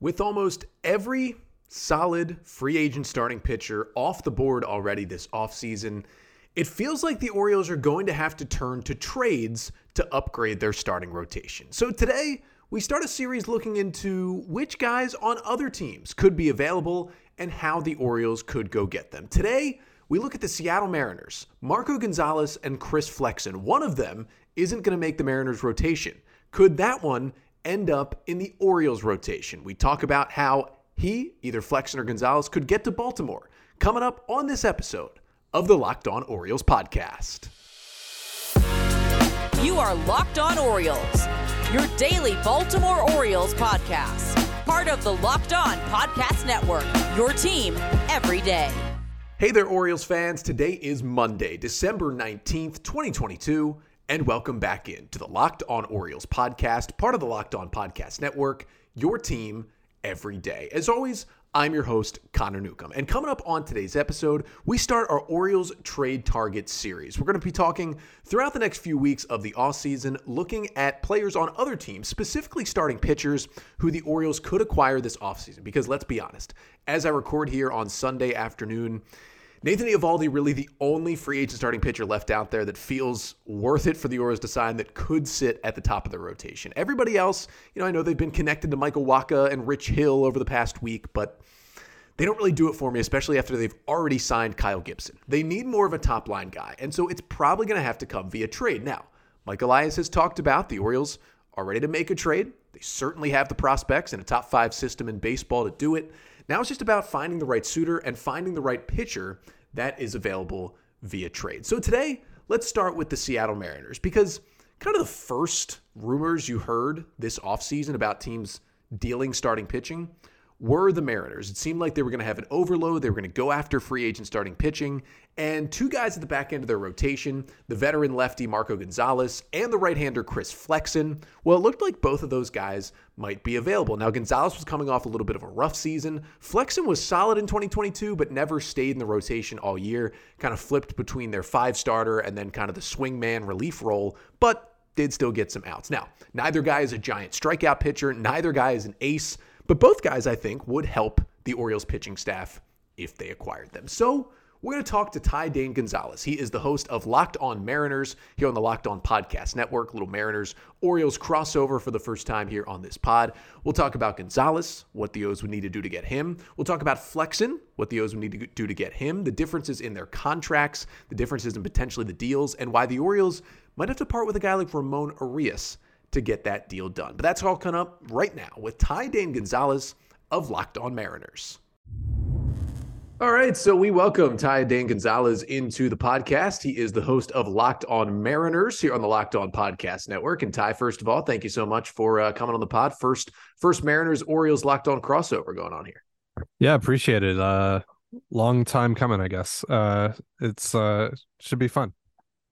With almost every solid free agent starting pitcher off the board already this offseason, it feels like the Orioles are going to have to turn to trades to upgrade their starting rotation. So today, we start a series looking into which guys on other teams could be available and how the Orioles could go get them. Today, we look at the Seattle Mariners, Marco Gonzalez and Chris Flexen. One of them isn't going to make the Mariners rotation. Could that one end up in the Orioles rotation. We talk about how he, either Flexen or Gonzalez, could get to Baltimore. Coming up on this episode of the Locked On Orioles podcast. You are Locked On Orioles, your daily Baltimore Orioles podcast. Part of the Locked On Podcast Network, your team every day. Hey there, Orioles fans. Today is Monday, December 19th, 2022 and welcome back in to the Locked On Orioles podcast, part of the Locked On Podcast Network, your team every day. As always, I'm your host, Connor Newcomb. And coming up on today's episode, we start our Orioles trade target series. We're going to be talking throughout the next few weeks of the offseason, looking at players on other teams, specifically starting pitchers who the Orioles could acquire this offseason. Because let's be honest, as I record here on Sunday afternoon, Nathan Eovaldi really the only free agent starting pitcher left out there that feels worth it for the Orioles to sign that could sit at the top of the rotation. Everybody else, you know, I know they've been connected to Michael Wacha and Rich Hill over the past week, but they don't really do it for me, especially after they've already signed Kyle Gibson. They need more of a top line guy, and so it's probably going to have to come via trade. Now, Mike Elias has talked about the Orioles are ready to make a trade. They certainly have the prospects in a top five system in baseball to do it. Now it's just about finding the right suitor and finding the right pitcher that is available via trade. So today, let's start with the Seattle Mariners because kind of the first rumors you heard this offseason about teams dealing starting pitching were the Mariners. It seemed like they were going to have an overload. They were going to go after free agent starting pitching. And two guys at the back end of their rotation, the veteran lefty Marco Gonzalez and the right hander Chris Flexen. Well, it looked like both of those guys might be available. Now, Gonzalez was coming off a little bit of a rough season. Flexen was solid in 2022, but never stayed in the rotation all year. Kind of flipped between their five starter and then kind of the swingman relief role. But did still get some outs. Now, neither guy is a giant strikeout pitcher, neither guy is an ace, but both guys, I think, would help the Orioles pitching staff if they acquired them. So we're going to talk to Ty Dane Gonzalez. He is the host of Locked On Mariners here on the Locked On Podcast Network, Little Mariners Orioles crossover for the first time here on this pod. We'll talk about Gonzalez, what the O's would need to do to get him. We'll talk about Flexen, what the O's would need to do to get him, the differences in their contracts, the differences in potentially the deals, and why the Orioles might have to part with a guy like Ramon Urias to get that deal done. But that's all coming up right now with Ty Dane Gonzalez of Locked On Mariners. All right, so we welcome Ty Dane Gonzalez into the podcast. He is the host of Locked On Mariners here on the Locked On Podcast Network. And Ty, first of all, thank you so much for uh, coming on the pod. First, first Mariners Orioles Locked On crossover going on here. Yeah, appreciate it. Uh, long time coming, I guess. Uh, it's uh, should be fun.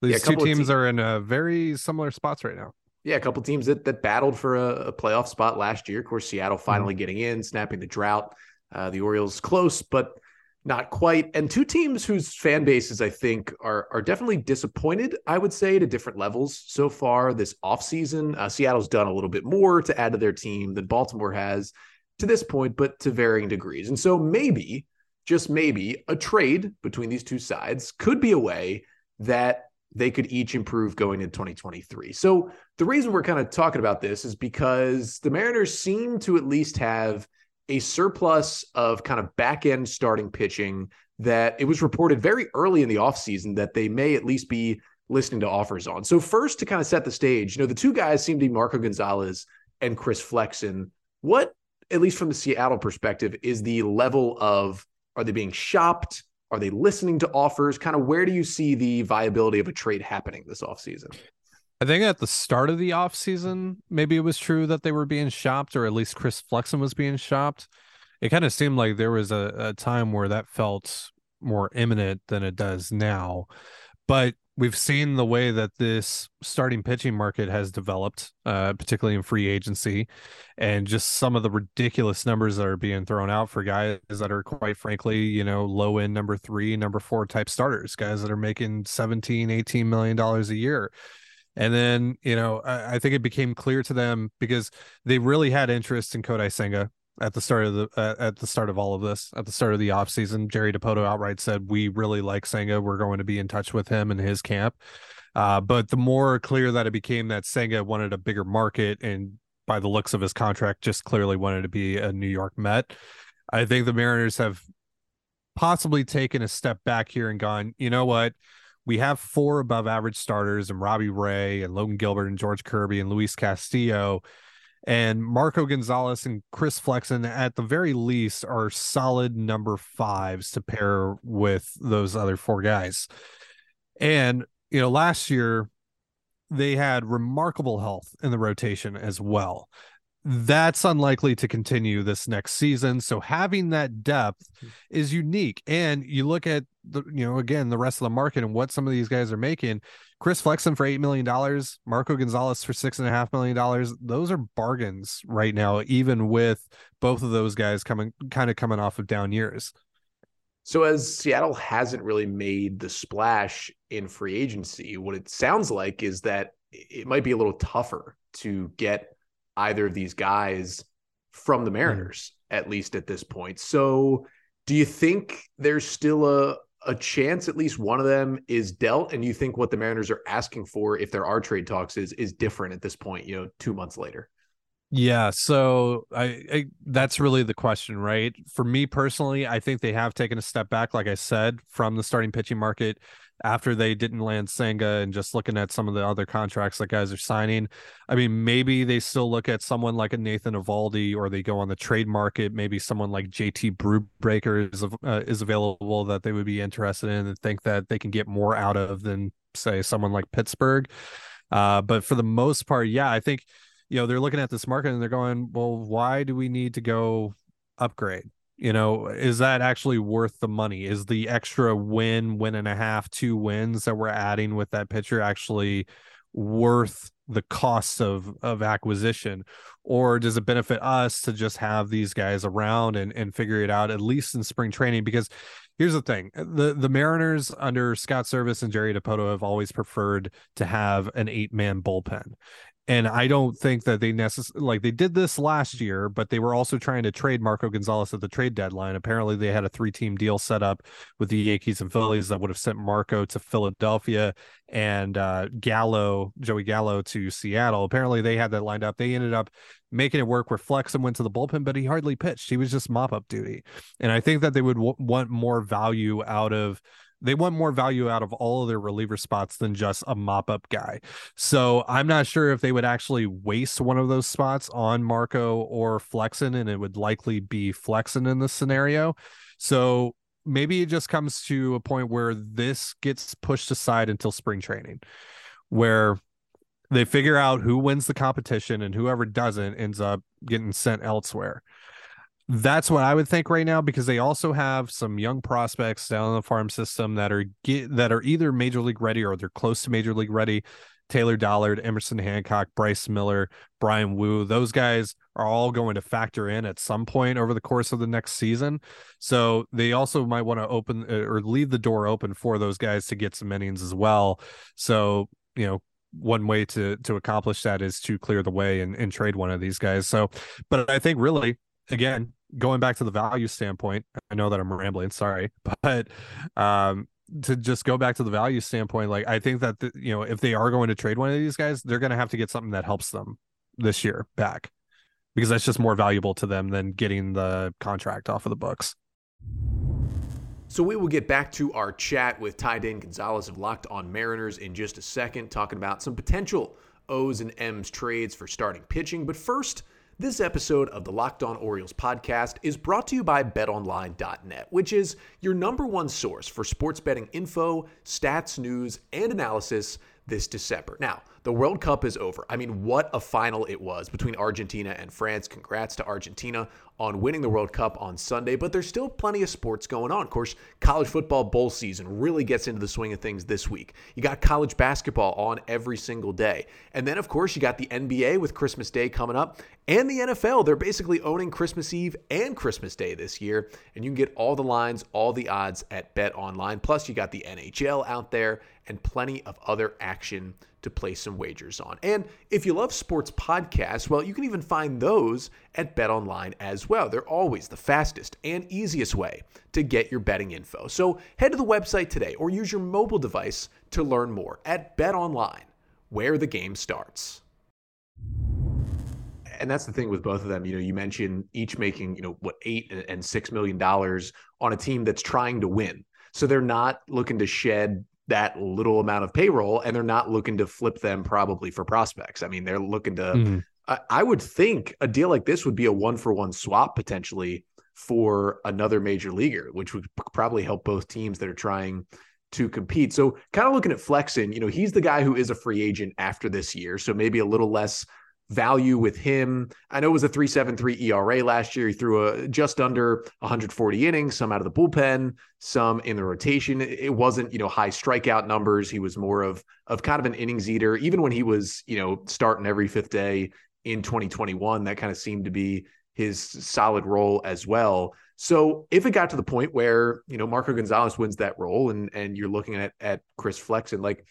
These yeah, two teams te- are in uh, very similar spots right now. Yeah, a couple teams that that battled for a, a playoff spot last year. Of course, Seattle finally mm-hmm. getting in, snapping the drought. Uh, the Orioles close, but not quite. And two teams whose fan bases I think are are definitely disappointed. I would say to different levels so far this offseason. Uh, Seattle's done a little bit more to add to their team than Baltimore has to this point, but to varying degrees. And so maybe, just maybe, a trade between these two sides could be a way that they could each improve going into 2023. So the reason we're kind of talking about this is because the Mariners seem to at least have a surplus of kind of back end starting pitching that it was reported very early in the offseason that they may at least be listening to offers on. So first to kind of set the stage, you know, the two guys seem to be Marco Gonzalez and Chris Flexen. What, at least from the Seattle perspective, is the level of are they being shopped? Are they listening to offers? Kind of where do you see the viability of a trade happening this offseason? I think at the start of the offseason, maybe it was true that they were being shopped, or at least Chris Flexen was being shopped. It kind of seemed like there was a, a time where that felt more imminent than it does now. But we've seen the way that this starting pitching market has developed, uh, particularly in free agency, and just some of the ridiculous numbers that are being thrown out for guys that are quite frankly, you know, low end number three, number four type starters, guys that are making 17, 18 million dollars a year. And then, you know, I, I, think it became clear to them because they really had interest in Kodai Senga at the start of the uh, at the start of all of this. At the start of the offseason, Jerry Dipoto outright said we really like Senga. We're going to be in touch with him and his camp. Uh, but the more clear that it became that Senga wanted a bigger market and by the looks of his contract, just clearly wanted to be a New York Met. I think the Mariners have possibly taken a step back here and gone, you know what? We have four above average starters and Robbie Ray and Logan Gilbert and George Kirby and Luis Castillo. And Marco Gonzalez and Chris Flexen, at the very least, are solid number fives to pair with those other four guys. And, you know, last year they had remarkable health in the rotation as well that's unlikely to continue this next season. So having that depth hmm. is unique. And you look at the, you know, again, the rest of the market and what some of these guys are making. Chris Flexen for eight million dollars, Marco Gonzalez for six and a half million dollars. Those are bargains right now, even with both of those guys coming kind of coming off of down years. So as Seattle hasn't really made the splash in free agency, what it sounds like is that it might be a little tougher to get either of these guys from the mm-hmm. Mariners, mm. at least at this point. So, do you think there's still a a chance at least one of them is dealt? And you think what the Mariners are asking for, if there are trade talks, is is different at this point? You know, two months later. Yeah, so I, I, that's really the question, right? For me personally, I think they have taken a step back, like I said, from the starting pitching market after they didn't land Senga and just looking at some of the other contracts that guys are signing. I mean, maybe they still look at someone like a Nathan Eovaldi or they go on the trade market. Maybe someone like JT Brubaker is, uh, is available that they would be interested in and think that they can get more out of than, say, someone like Pittsburgh. Uh, but for the most part, yeah, I think, you know, they're looking at this market and they're going, well, why do we need to go upgrade? You know is that actually worth the money? Is the extra win win and a half two wins that we're adding with that pitcher actually worth the cost of of acquisition? Or does it benefit us to just have these guys around and and figure it out at least in spring training? Because here's the thing the the mariners under Scott Servais and jerry dipoto have always preferred to have an eight man bullpen and I don't think that they necessarily like they did this last year, but they were also trying to trade Marco Gonzalez at the trade deadline. Apparently, they had a three team deal set up with the Yankees and Phillies that would have sent Marco to Philadelphia and uh, Gallo, Joey Gallo to Seattle. Apparently, they had that lined up. They ended up making it work where Flexen went to the bullpen, but he hardly pitched. He was just mop up duty. And I think that they would w- want more value out of they want more value out of all of their reliever spots than just a mop up guy. So I'm not sure if they would actually waste one of those spots on Marco or Flexen, and it would likely be Flexen in this scenario. So maybe it just comes to a point where this gets pushed aside until spring training, where they figure out who wins the competition and whoever doesn't ends up getting sent elsewhere. That's what I would think right now because they also have some young prospects down in the farm system that are get, that are either major league ready or they're close to major league ready. Taylor Dollard, Emerson Hancock, Bryce Miller, Bryan Woo, those guys are all going to factor in at some point over the course of the next season. So they also might want to open uh, or leave the door open for those guys to get some innings as well. So, you know, one way to to accomplish that is to clear the way and, and trade one of these guys. So, but I think really again, going back to the value standpoint, I know that I'm rambling, sorry, but um, to just go back to the value standpoint, like I think that the, you know if they are going to trade one of these guys, they're going to have to get something that helps them this year back because that's just more valuable to them than getting the contract off of the books. So we will get back to our chat with Ty Dane Gonzalez of Locked On Mariners in just a second, talking about some potential O's and M's trades for starting pitching. But first, this episode of the Locked On Orioles podcast is brought to you by betonline.net, which is your number one source for sports betting info, stats, news, and analysis this December. Now, the World Cup is over. I mean, what a final it was between Argentina and France. Congrats to Argentina on winning the World Cup on Sunday, but there's still plenty of sports going on. Of course, college football bowl season really gets into the swing of things this week. You got college basketball on every single day. And then, of course, you got the NBA with Christmas Day coming up and the NFL. They're basically owning Christmas Eve and Christmas Day this year. And you can get all the lines, all the odds at Bet Online. Plus, you got the NHL out there and plenty of other action to place some wagers on. And if you love sports podcasts, well, you can even find those at Bet Online as well. They're always the fastest and easiest way to get your betting info. So head to the website today or use your mobile device to learn more at Bet Online, where the game starts and that's the thing with both of them. You know, you mentioned each making, you know, what eight and six million dollars on a team that's trying to win. So they're not looking to shed that little amount of payroll and they're not looking to flip them probably for prospects. I mean, they're looking to, mm-hmm. I, would think a deal like this would be a one for one swap potentially for another major leaguer, which would probably help both teams that are trying to compete. So, kind of looking at Flexen, you know, he's the guy who is a free agent after this year. So, maybe a little less value with him. I know it was a 3.73 ERA last year. He threw a just under 140 innings, some out of the bullpen, some in the rotation. It wasn't, you know, high strikeout numbers. He was more of of kind of an innings eater. Even when he was, you know, starting every fifth day in 2021, that kind of seemed to be his solid role as well. So if it got to the point where, you know, Marco Gonzalez wins that role and and you're looking at at Chris Flexen, like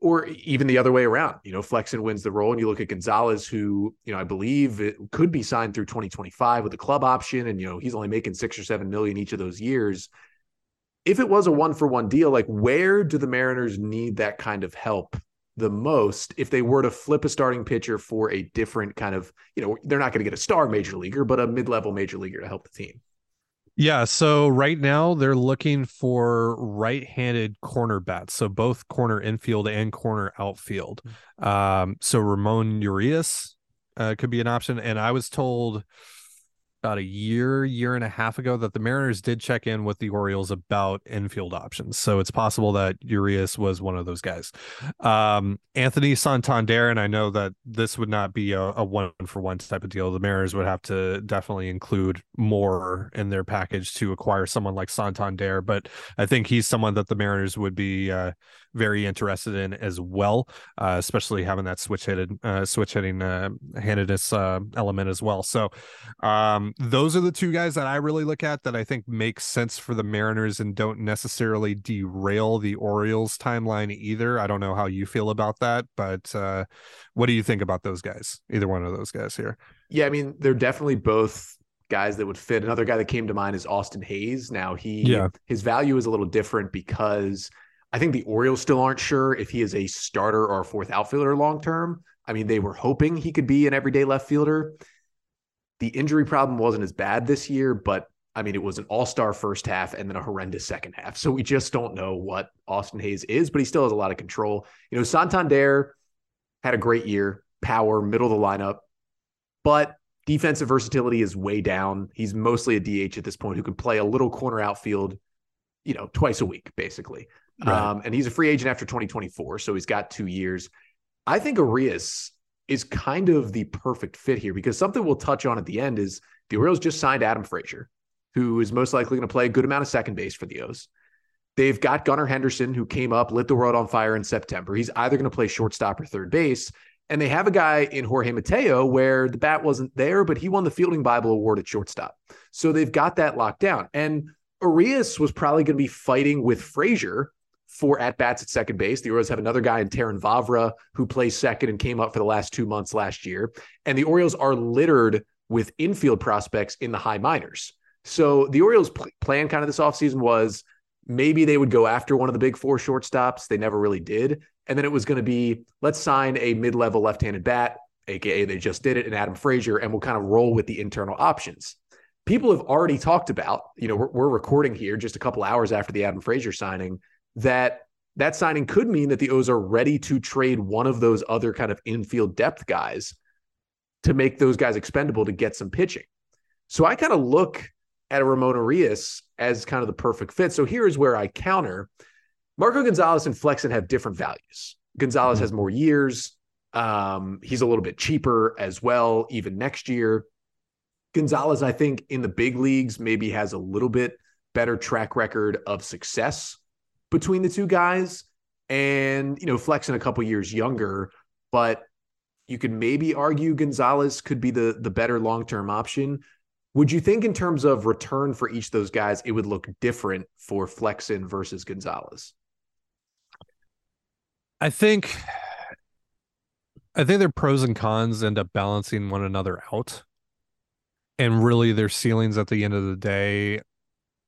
or even the other way around. You know, Flexen wins the role, and you look at Gonzalez, who you know I believe it could be signed through 2025 with a club option, and you know he's only making six or seven million each of those years. If it was a one for one deal, like where do the Mariners need that kind of help the most if they were to flip a starting pitcher for a different kind of, you know, they're not going to get a star major leaguer, but a mid level major leaguer to help the team? Yeah, so right now they're looking for right-handed corner bats, so both corner infield and corner outfield. Hmm. Um, so Ramon Urias uh, could be an option, and I was told about a year, year and a half ago that the Mariners did check in with the Orioles about infield options. So it's possible that Urias was one of those guys. Um, Anthony Santander, and I know that this would not be a, a one for one type of deal. The Mariners would have to definitely include more in their package to acquire someone like Santander, but I think he's someone that the Mariners would be uh, very interested in as well, uh, especially having that switch hitted, uh, switch hitting uh, handedness uh, element as well. So um, those are the two guys that I really look at that I think make sense for the Mariners and don't necessarily derail the Orioles timeline either. I don't know how you feel about that, but uh, what do you think about those guys? Either one of those guys here. Yeah, I mean, they're definitely both guys that would fit. Another guy that came to mind is Austin Hays. Now he yeah. his value is a little different because I think the Orioles still aren't sure if he is a starter or a fourth outfielder long term. I mean, they were hoping he could be an everyday left fielder. The injury problem wasn't as bad this year, but I mean, it was an all star first half and then a horrendous second half. So we just don't know what Austin Hays is, but he still has a lot of control. You know, Santander had a great year, power, middle of the lineup, but defensive versatility is way down. He's mostly a DH at this point who can play a little corner outfield, you know, twice a week, basically. Right. Um, and he's a free agent after 2024, so he's got two years. I think Urias is kind of the perfect fit here because something we'll touch on at the end is the Orioles just signed Adam Frazier, who is most likely going to play a good amount of second base for the O's. They've got Gunnar Henderson, who came up, lit the world on fire in September. He's either going to play shortstop or third base. And they have a guy in Jorge Mateo where the bat wasn't there, but he won the Fielding Bible Award at shortstop. So they've got that locked down. And Urias was probably going to be fighting with Frazier four at bats at second base. The Orioles have another guy in Terrin Vavra who plays second and came up for the last two months last year. And the Orioles are littered with infield prospects in the high minors. So the Orioles' plan kind of this offseason was maybe they would go after one of the big four shortstops. They never really did. And then it was going to be let's sign a mid level left handed bat, AKA they just did it, and Adam Frazier, and we'll kind of roll with the internal options. People have already talked about, you know, we're, we're recording here just a couple hours after the Adam Frazier signing that that signing could mean that the O's are ready to trade one of those other kind of infield depth guys to make those guys expendable to get some pitching. So I kind of look at a Ramon Urias as kind of the perfect fit. So here's where I counter. Marco Gonzalez and Flexen have different values. Gonzalez mm-hmm. has more years. Um, he's a little bit cheaper as well, even next year. Gonzalez, I think, in the big leagues, maybe has a little bit better track record of success between the two guys and you know Flexen a couple years younger but you could maybe argue Gonzalez could be the the better long-term option would you think in terms of return for each of those guys it would look different for Flexen versus Gonzalez I think I think their pros and cons end up balancing one another out. And really their ceilings at the end of the day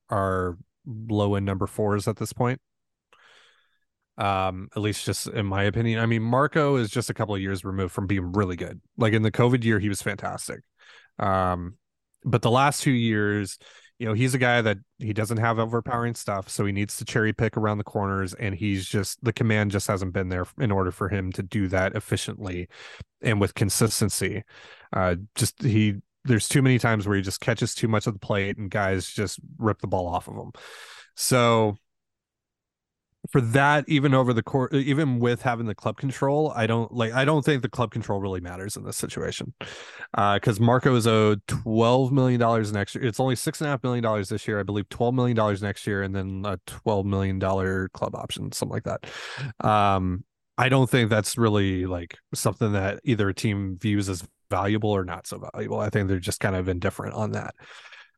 are low in number fours at this point. Um, at least just in my opinion. I mean, Marco is just a couple of years removed from being really good. Like in the COVID year, he was fantastic. Um, but the last two years, you know, he's a guy that he doesn't have overpowering stuff, so he needs to cherry pick around the corners, and he's just the command just hasn't been there in order for him to do that efficiently and with consistency. Uh, just he there's too many times where he just catches too much of the plate and guys just rip the ball off of him. So for that, even over the court, even with having the club control, I don't like. I don't think the club control really matters in this situation, because uh, Marco is owed twelve million dollars next year. It's only six and a half million dollars this year, I believe. Twelve million dollars next year, and then a twelve million dollar club option, something like that. Um, I don't think that's really like something that either a team views as valuable or not so valuable. I think they're just kind of indifferent on that.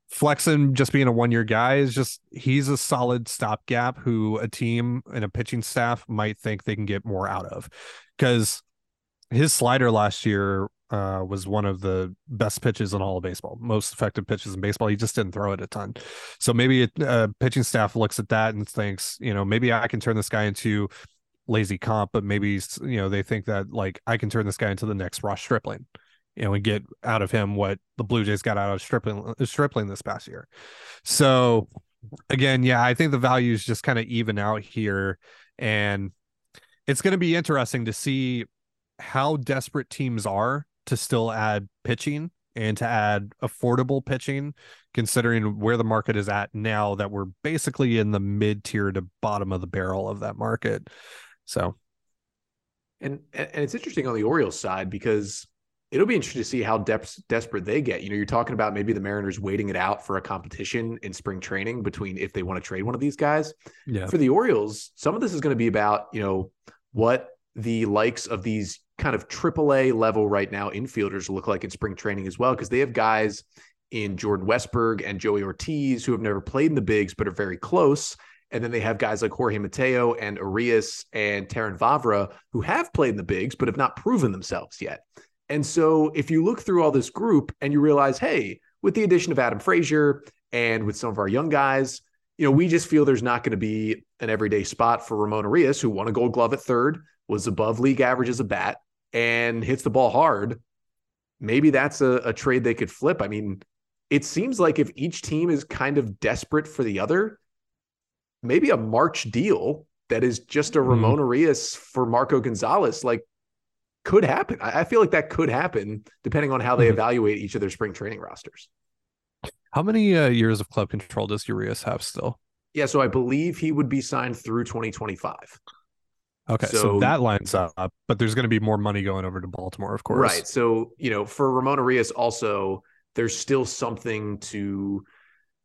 Flexen just being a one year guy is just he's a solid stopgap who a team and a pitching staff might think they can get more out of because his slider last year uh, was one of the best pitches in all of baseball, most effective pitches in baseball. He just didn't throw it a ton. So maybe a, a pitching staff looks at that and thinks, you know, maybe I can turn this guy into lazy comp, but maybe you know they think that like I can turn this guy into the next Ross Stripling you know, and get out of him what the Blue Jays got out of Stripling, Stripling this past year. So again, yeah, I think the values just kind of even out here, and it's going to be interesting to see how desperate teams are to still add pitching and to add affordable pitching, considering where the market is at now that we're basically in the mid tier to bottom of the barrel of that market. So, and and it's interesting on the Orioles side because it'll be interesting to see how de- desperate they get. You know, you're talking about maybe the Mariners waiting it out for a competition in spring training between if they want to trade one of these guys. Yeah. For the Orioles, some of this is going to be about, you know, what the likes of these kind of AAA level right now infielders look like in spring training as well, because they have guys in Jordan Westburg and Joey Ortiz who have never played in the bigs but are very close. And then they have guys like Jorge Mateo and Urias and Terrin Vavra who have played in the bigs but have not proven themselves yet. And so if you look through all this group and you realize, hey, with the addition of Adam Frazier and with some of our young guys, you know, we just feel there's not going to be an everyday spot for Ramon Urias, who won a gold glove at third, was above league average as a bat, and hits the ball hard. Maybe that's a, a trade they could flip. I mean, it seems like if each team is kind of desperate for the other, maybe a March deal that is just a mm-hmm. Ramon Urias for Marco Gonzalez, like could happen. I, feel like that could happen depending on how they mm-hmm. evaluate each of their spring training rosters. How many uh, years of club control does Urias have still? Yeah, so I believe he would be signed through 2025. Okay, so, so that lines up, but there's going to be more money going over to Baltimore, of course. Right. So, you know, for Ramon Urias, also, there's still something to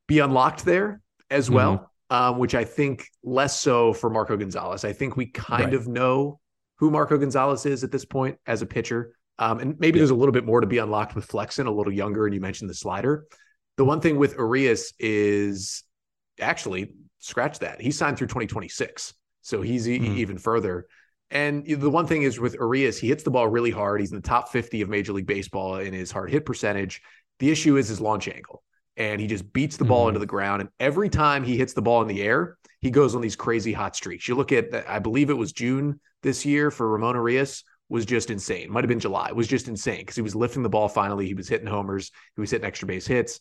be unlocked there as well, mm-hmm. um, which I think less so for Marco Gonzalez. I think we kind right. of know who Marco Gonzalez is at this point as a pitcher. Um, and maybe yeah. there's a little bit more to be unlocked with Flexen, a little younger, and you mentioned the slider. The one thing with Urias is actually scratch that. He signed through 2026. So he's mm-hmm. e- even further. And the one thing is with Urias, he hits the ball really hard. He's in the top 50 of Major League Baseball in his hard hit percentage. The issue is his launch angle. And he just beats the ball mm-hmm. into the ground. And every time he hits the ball in the air, he goes on these crazy hot streaks. You look at, I believe it was June this year for Ramon Urias was just insane. Might have been July. It was just insane because he was lifting the ball finally. He was hitting homers. He was hitting extra base hits.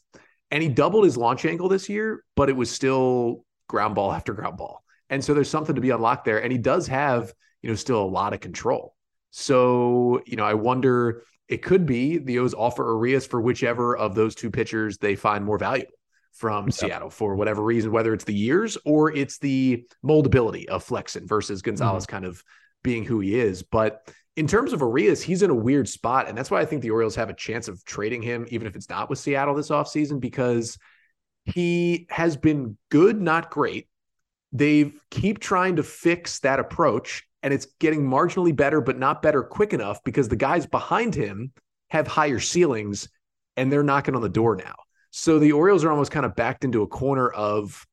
And he doubled his launch angle this year, but it was still ground ball after ground ball. And so there's something to be unlocked there. And he does have, you know, still a lot of control. So, you know, I wonder it could be the O's offer Urias for whichever of those two pitchers they find more valuable from yep. Seattle for whatever reason, whether it's the years or it's the moldability of Flexen versus Gonzalez mm-hmm. kind of being who he is. But in terms of Urias, he's in a weird spot. And that's why I think the Orioles have a chance of trading him, even if it's not with Seattle this offseason, because he has been good, not great. They keep trying to fix that approach, and it's getting marginally better, but not better quick enough because the guys behind him have higher ceilings and they're knocking on the door now. So the Orioles are almost kind of backed into a corner of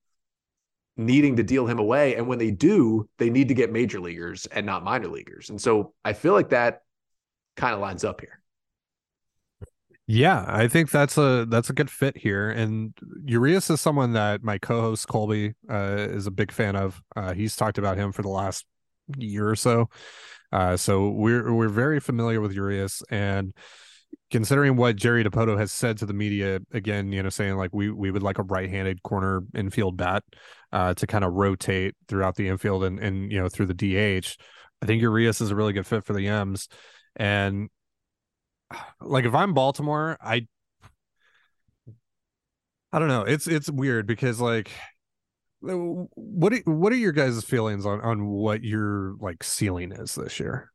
needing to deal him away. And when they do, they need to get major leaguers and not minor leaguers. And so I feel like that kind of lines up here. Yeah, I think that's a that's a good fit here. And Urias is someone that my co-host Colby uh, is a big fan of. Uh, he's talked about him for the last year or so. Uh, so we're we're very familiar with Urias, and considering what Jerry Dipoto has said to the media, again, you know, saying like we we would like a right-handed corner infield bat uh, to kind of rotate throughout the infield and and you know through the DH. I think Urias is a really good fit for the M's, and like if I'm Baltimore, I I don't know. It's it's weird because like what what are your guys' feelings on on what your like ceiling is this year?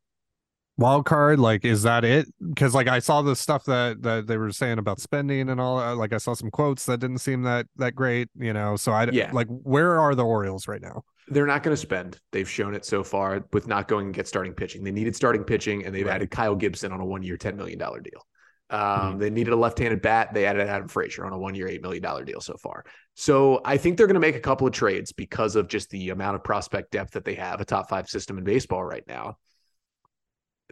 Wild card, like is that it? Because like I saw the stuff that that they were saying about spending and all. Like I saw some quotes that didn't seem that that great, you know. So I yeah. like where are the Orioles right now? they're not going to spend. They've shown it so far with not going and get starting pitching. They needed starting pitching, and they've right. added Kyle Gibson on a one-year, ten million dollar deal. Um, mm-hmm. They needed a left-handed bat. They added Adam Frazier on a one-year, eight million dollar deal so far. So I think they're going to make a couple of trades because of just the amount of prospect depth that they have. A top five system in baseball right now.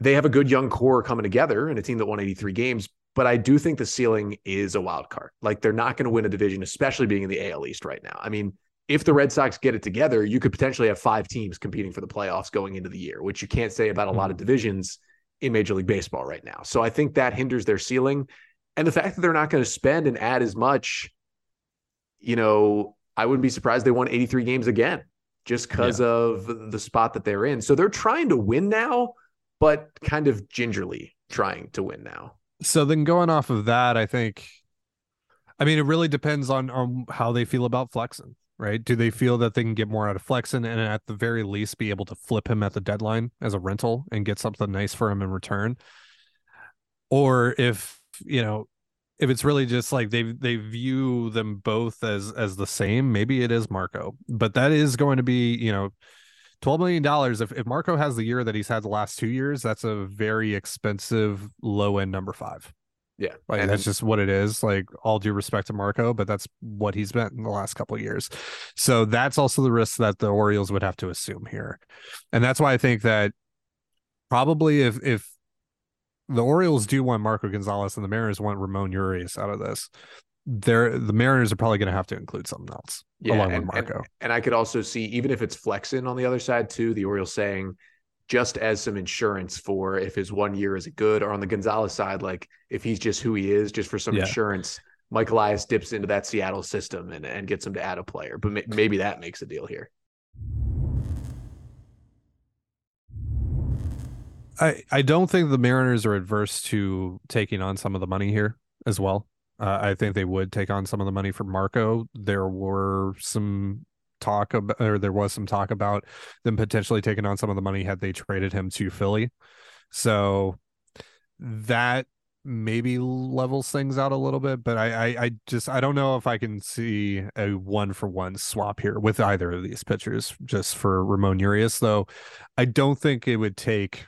They have a good young core coming together and a team that won 83 games. But I do think the ceiling is a wild card. Like they're not going to win a division, especially being in the AL East right now. I mean, if the Red Sox get it together, you could potentially have five teams competing for the playoffs going into the year, which you can't say about a lot of mm-hmm. divisions in Major League Baseball right now. So I think that hinders their ceiling. And the fact that they're not going to spend and add as much, you know, I wouldn't be surprised they won 83 games again just because yeah. of the spot that they're in. So they're trying to win now, but kind of gingerly trying to win now. So then going off of that, I think I mean it really depends on on how they feel about Flexen right? Do they feel that they can get more out of Flexen and at the very least be able to flip him at the deadline as a rental and get something nice for him in return? Or if, you know, if it's really just like they they view them both as as the same, maybe it is Marco. But that is going to be, you know, $12 million. If, if Marco has the year that he's had the last two years, that's a very expensive low end number five. Yeah. Like and that's just what it is. Like all due respect to Marco, but that's what he's been in the last couple of years. So that's also the risk that the Orioles would have to assume here. And that's why I think that probably if if the Orioles do want Marco Gonzalez and the Mariners want Ramon Urias out of this, they're the Mariners are probably going to have to include something else yeah, along and, with Marco. And, and I could also see even if it's Flexen on the other side too, the Orioles saying just as some insurance for if his one year is good, or on the Gonzalez side, like if he's just who he is, just for some yeah. insurance. Mike Elias dips into that Seattle system and, and gets him to add a player, but may, maybe that makes a deal here. I I don't think the Mariners are adverse to taking on some of the money here as well. Uh, I think they would take on some of the money for Marco. There were some talk about, or there was some talk about them potentially taking on some of the money had they traded him to Philly. So that maybe levels things out a little bit, but I, I, I just I don't know if I can see a one for one swap here with either of these pitchers just for Ramon Urias, though. I don't think it would take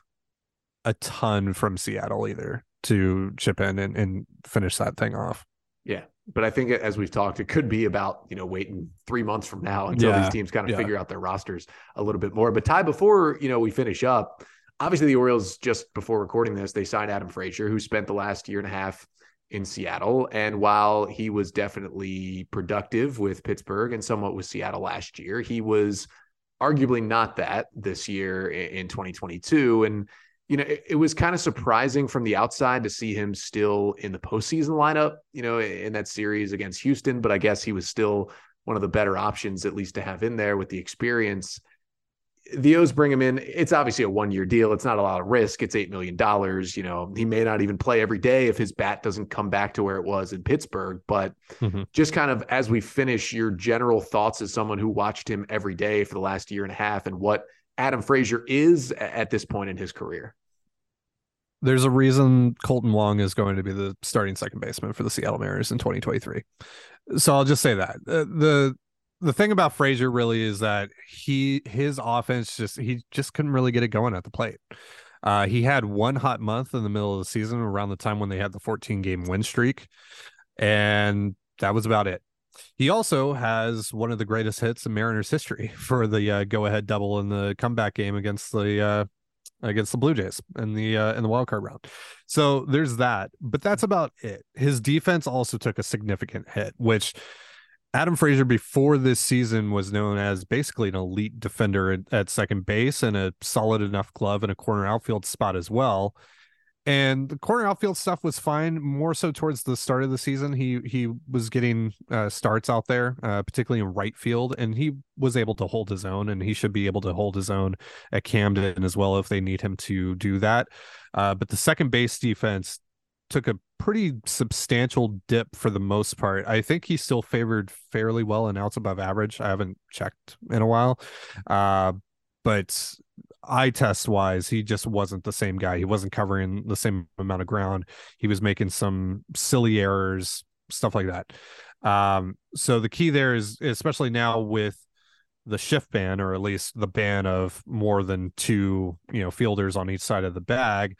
a ton from Seattle either to chip in and, and finish that thing off. Yeah but I think as we've talked, it could be about you know waiting three months from now until yeah. these teams kind of yeah. figure out their rosters a little bit more. But Ty, before you know we finish up, obviously the Orioles just before recording this, they signed Adam Frazier, who spent the last year and a half in Seattle, and while he was definitely productive with Pittsburgh and somewhat with Seattle last year, he was arguably not that this year in 2022 and you know, it, it was kind of surprising from the outside to see him still in the postseason lineup, you know, in that series against Houston. But I guess he was still one of the better options, at least to have in there with the experience. The O's bring him in. It's obviously a one year deal. It's not a lot of risk. It's $8 million. You know, he may not even play every day if his bat doesn't come back to where it was in Pittsburgh. But mm-hmm. just kind of as we finish, your general thoughts as someone who watched him every day for the last year and a half and what Adam Frazier is at this point in his career. There's a reason Kolten Wong is going to be the starting second baseman for the Seattle Mariners in 2023. So I'll just say that uh, the the thing about Frazier really is that he his offense just he just couldn't really get it going at the plate. Uh, he had one hot month in the middle of the season around the time when they had the 14 game win streak, and that was about it. He also has one of the greatest hits in Mariners history for the uh, go ahead double in the comeback game against the uh, against the Blue Jays in the uh, in the wild card round. So there's that, but that's about it. His defense also took a significant hit, which Adam Frazier before this season was known as basically an elite defender at, at second base and a solid enough glove in a corner outfield spot as well and the corner outfield stuff was fine more so towards the start of the season. He he was getting uh, starts out there uh, particularly in right field and he was able to hold his own and he should be able to hold his own at camden as well if they need him to do that. Uh, but the second base defense took a pretty substantial dip for the most part. I think he still favored fairly well and outs above average. I haven't checked in a while. Uh, but eye test wise, he just wasn't the same guy. He wasn't covering the same amount of ground. He was making some silly errors, stuff like that. Um, so the key there is, especially now with the shift ban, or at least the ban of more than two, you know, fielders on each side of the bag,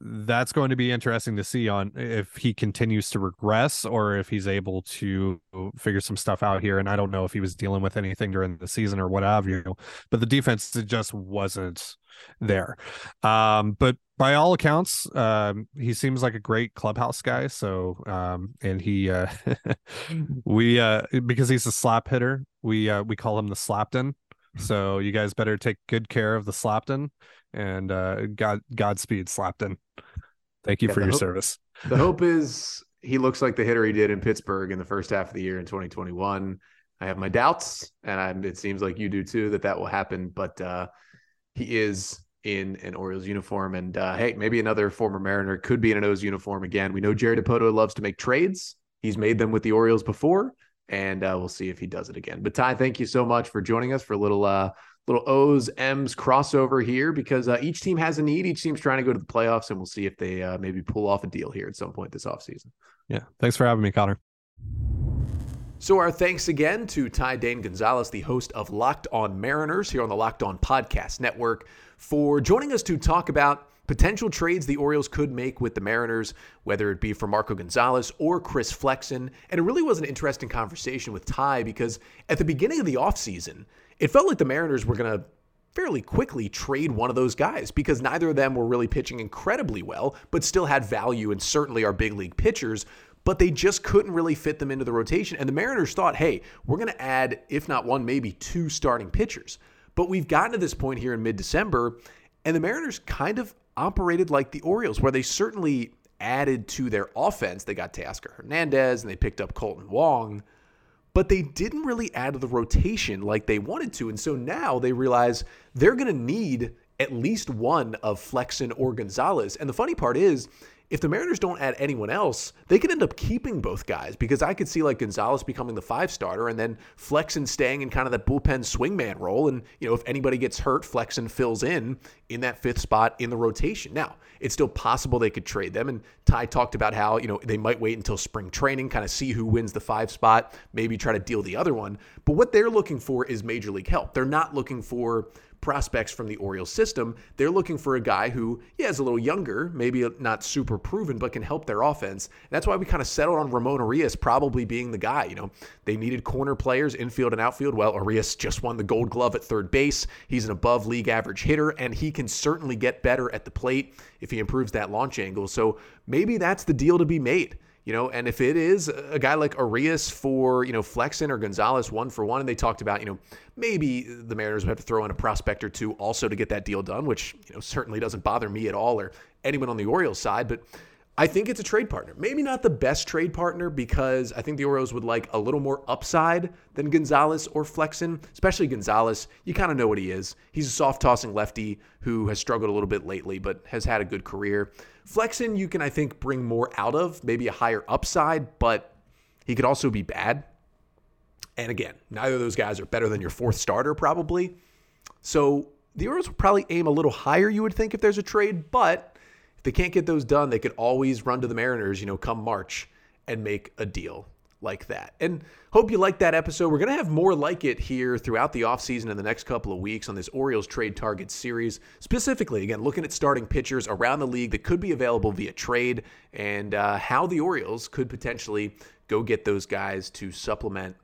that's going to be interesting to see on if he continues to regress or if he's able to figure some stuff out here. And I don't know if he was dealing with anything during the season or what have you, but the defense just wasn't there. Um, but by all accounts, um, he seems like a great clubhouse guy. So, um, and he, uh, we, uh, because he's a slap hitter, we, uh, we call him the Slapton. So you guys better take good care of the Slapton and uh, God Godspeed Slapton. Thank you yeah, for your hope, service. The hope is he looks like the hitter he did in Pittsburgh in the first half of the year in 2021. I have my doubts, and I, it seems like you do too that that will happen. But uh, he is in an Orioles uniform, and uh, hey, maybe another former Mariner could be in an O's uniform again. We know Jerry Dipoto loves to make trades. He's made them with the Orioles before, and uh, we'll see if he does it again. But Ty, thank you so much for joining us for a little uh, little O's M's crossover here because uh, each team has a need. Each team's trying to go to the playoffs, and we'll see if they uh, maybe pull off a deal here at some point this offseason. Yeah. Thanks for having me, Connor. So, our thanks again to Ty Dane Gonzalez, the host of Locked On Mariners here on the Locked On Podcast Network, for joining us to talk about potential trades the Orioles could make with the Mariners, whether it be for Marco Gonzalez or Chris Flexen. And it really was an interesting conversation with Ty because at the beginning of the offseason, it felt like the Mariners were going to fairly quickly trade one of those guys because neither of them were really pitching incredibly well, but still had value and certainly are big league pitchers. But they just couldn't really fit them into the rotation. And the Mariners thought, hey, we're going to add, if not one, maybe two starting pitchers. But we've gotten to this point here in mid December, and the Mariners kind of operated like the Orioles, where they certainly added to their offense. They got Teoscar Hernandez and they picked up Kolten Wong but they didn't really add to the rotation like they wanted to. And so now they realize they're going to need at least one of Flexen or Gonzalez. And the funny part is, if the Mariners don't add anyone else, they could end up keeping both guys because I could see like Gonzalez becoming the five starter and then Flexen staying in kind of that bullpen swingman role. And, you know, if anybody gets hurt, Flexen fills in in that fifth spot in the rotation. Now, it's still possible they could trade them. And Ty talked about how, you know, they might wait until spring training, kind of see who wins the five spot, maybe try to deal the other one. But what they're looking for is major league help. They're not looking for prospects from the Orioles system. They're looking for a guy who, yeah, is a little younger, maybe not super proven, but can help their offense. And that's why we kind of settled on Ramon Urias probably being the guy. You know, they needed corner players, infield and outfield. Well, Urias just won the gold glove at third base. He's an above league average hitter, and he can certainly get better at the plate if he improves that launch angle. So maybe that's the deal to be made. You know, and if it is a guy like Urias for, you know, Flexen or Gonzalez one for one, and they talked about, you know, maybe the Mariners would have to throw in a prospect or two also to get that deal done, which, you know, certainly doesn't bother me at all or anyone on the Orioles side. But I think it's a trade partner. Maybe not the best trade partner because I think the Orioles would like a little more upside than Gonzalez or Flexen, especially Gonzalez. You kind of know what he is. He's a soft tossing lefty who has struggled a little bit lately, but has had a good career. Flexen, you can, I think, bring more out of, maybe a higher upside, but he could also be bad. And again, neither of those guys are better than your fourth starter, probably. So the Orioles will probably aim a little higher, you would think, if there's a trade, but if they can't get those done, they could always run to the Mariners, you know, come March and make a deal like that. And hope you liked that episode. We're going to have more like it here throughout the offseason in the next couple of weeks on this Orioles trade target series. Specifically, again, looking at starting pitchers around the league that could be available via trade and uh, how the Orioles could potentially go get those guys to supplement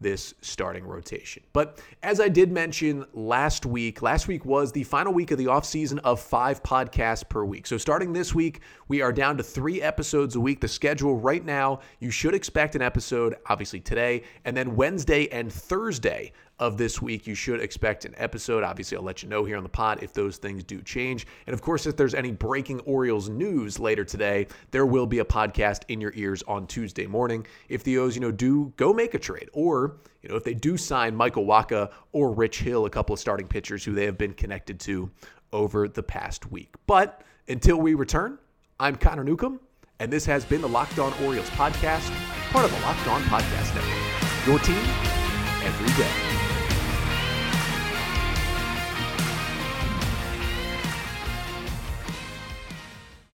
this starting rotation. But as I did mention last week, last week was the final week of the offseason of five podcasts per week. So starting this week, we are down to three episodes a week. The schedule right now, you should expect an episode, obviously today, and then Wednesday and Thursday of this week. You should expect an episode. Obviously, I'll let you know here on the pod if those things do change. And of course, if there's any breaking Orioles news later today, there will be a podcast in your ears on Tuesday morning. If the O's, you know, do go make a trade, or you know, if they do sign Michael Wacha or Rich Hill, a couple of starting pitchers who they have been connected to over the past week. But until we return, I'm Connor Newcomb, and this has been the Locked On Orioles podcast, part of the Locked On Podcast Network. Your team every day.